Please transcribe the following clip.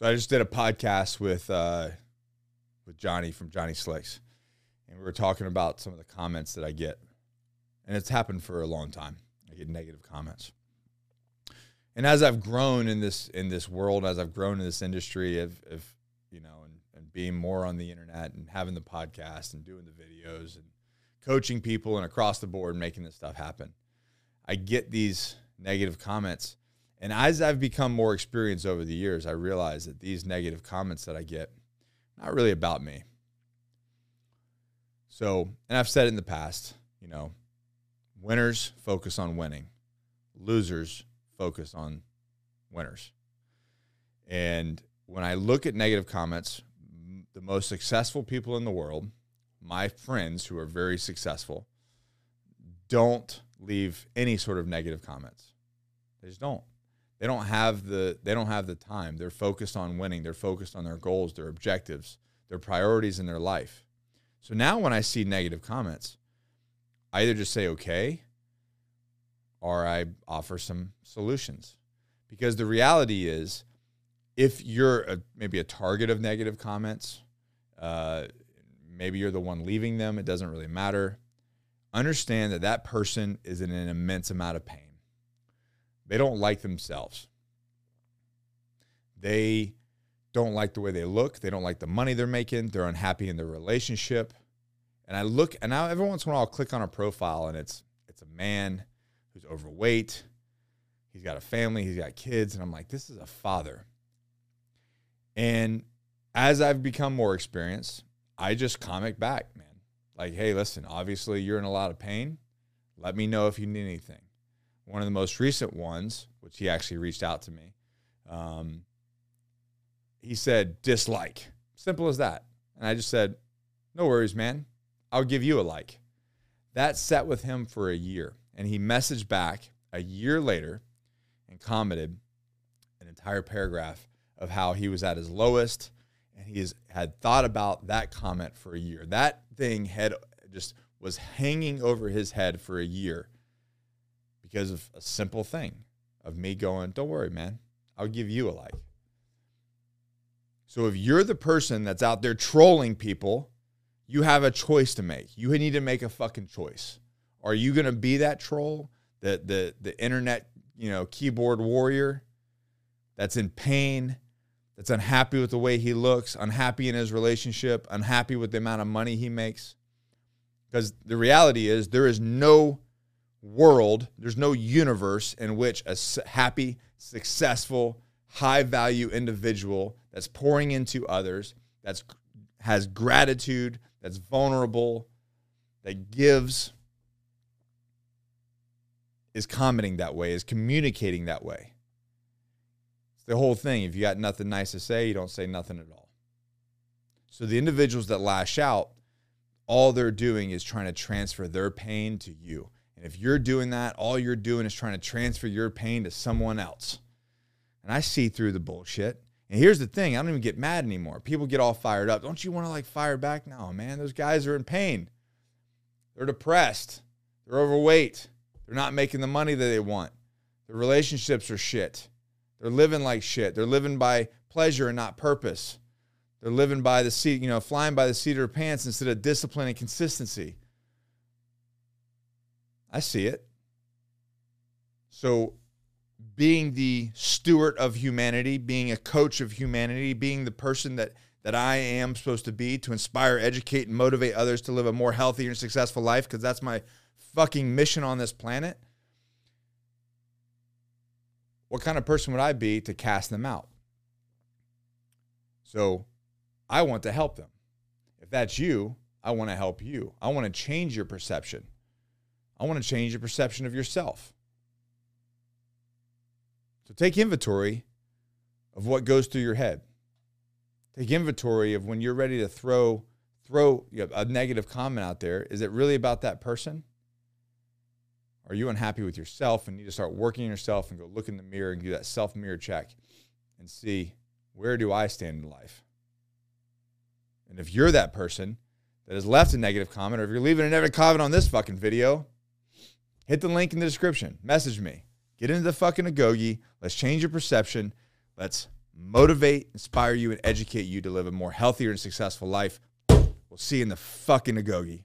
So I just did a podcast with uh, with Johnny from Johnny Slicks, and we were talking about some of the comments that I get, and it's happened for a long time. I get negative comments, and as I've grown in this in this world, as I've grown in this industry, of, of you know, and, and being more on the internet and having the podcast and doing the videos and coaching people and across the board making this stuff happen, I get these negative comments and as I've become more experienced over the years, I realize that these negative comments that I get, not really about me. So, and I've said it in the past, you know, winners focus on winning, losers focus on winners. And when I look at negative comments, the most successful people in the world, my friends who are very successful, don't leave any sort of negative comments. They just don't they don't have the they don't have the time. They're focused on winning. They're focused on their goals, their objectives, their priorities in their life. So now when I see negative comments, I either just say okay or I offer some solutions. Because the reality is if you're a, maybe a target of negative comments, uh, maybe you're the one leaving them, it doesn't really matter. Understand that that person is in an immense amount of pain they don't like themselves. They don't like the way they look. They don't like the money they're making. They're unhappy in their relationship. And I look, and now every once in a while I'll click on a profile and it's it's a man who's overweight. He's got a family, he's got kids, and I'm like, this is a father. And as I've become more experienced, I just comment back, man. Like, hey, listen, obviously you're in a lot of pain. Let me know if you need anything one of the most recent ones, which he actually reached out to me, um, he said dislike. Simple as that. And I just said, no worries, man. I'll give you a like. That set with him for a year. And he messaged back a year later and commented an entire paragraph of how he was at his lowest and he has, had thought about that comment for a year. That thing had just was hanging over his head for a year because of a simple thing of me going, don't worry, man, I'll give you a like. So if you're the person that's out there trolling people, you have a choice to make. You need to make a fucking choice. Are you going to be that troll, the the the internet, you know, keyboard warrior that's in pain, that's unhappy with the way he looks, unhappy in his relationship, unhappy with the amount of money he makes? Because the reality is there is no world, there's no universe in which a happy, successful, high value individual that's pouring into others, that's has gratitude, that's vulnerable, that gives is commenting that way, is communicating that way. It's the whole thing. If you got nothing nice to say, you don't say nothing at all. So the individuals that lash out, all they're doing is trying to transfer their pain to you. And if you're doing that, all you're doing is trying to transfer your pain to someone else. And I see through the bullshit. And here's the thing I don't even get mad anymore. People get all fired up. Don't you want to like fire back? No, man. Those guys are in pain. They're depressed. They're overweight. They're not making the money that they want. Their relationships are shit. They're living like shit. They're living by pleasure and not purpose. They're living by the seat, you know, flying by the seat of their pants instead of discipline and consistency. I see it. So, being the steward of humanity, being a coach of humanity, being the person that that I am supposed to be to inspire, educate, and motivate others to live a more healthy and successful life, because that's my fucking mission on this planet. What kind of person would I be to cast them out? So I want to help them. If that's you, I want to help you. I want to change your perception. I want to change your perception of yourself. So take inventory of what goes through your head. Take inventory of when you're ready to throw throw a negative comment out there. Is it really about that person? Are you unhappy with yourself and need to start working on yourself and go look in the mirror and do that self mirror check and see where do I stand in life? And if you're that person that has left a negative comment, or if you're leaving a negative comment on this fucking video, hit the link in the description. Message me. Get into the fucking Agoge. Let's change your perception. Let's motivate, inspire you, and educate you to live a more healthier and successful life. We'll see you in the fucking Agoge.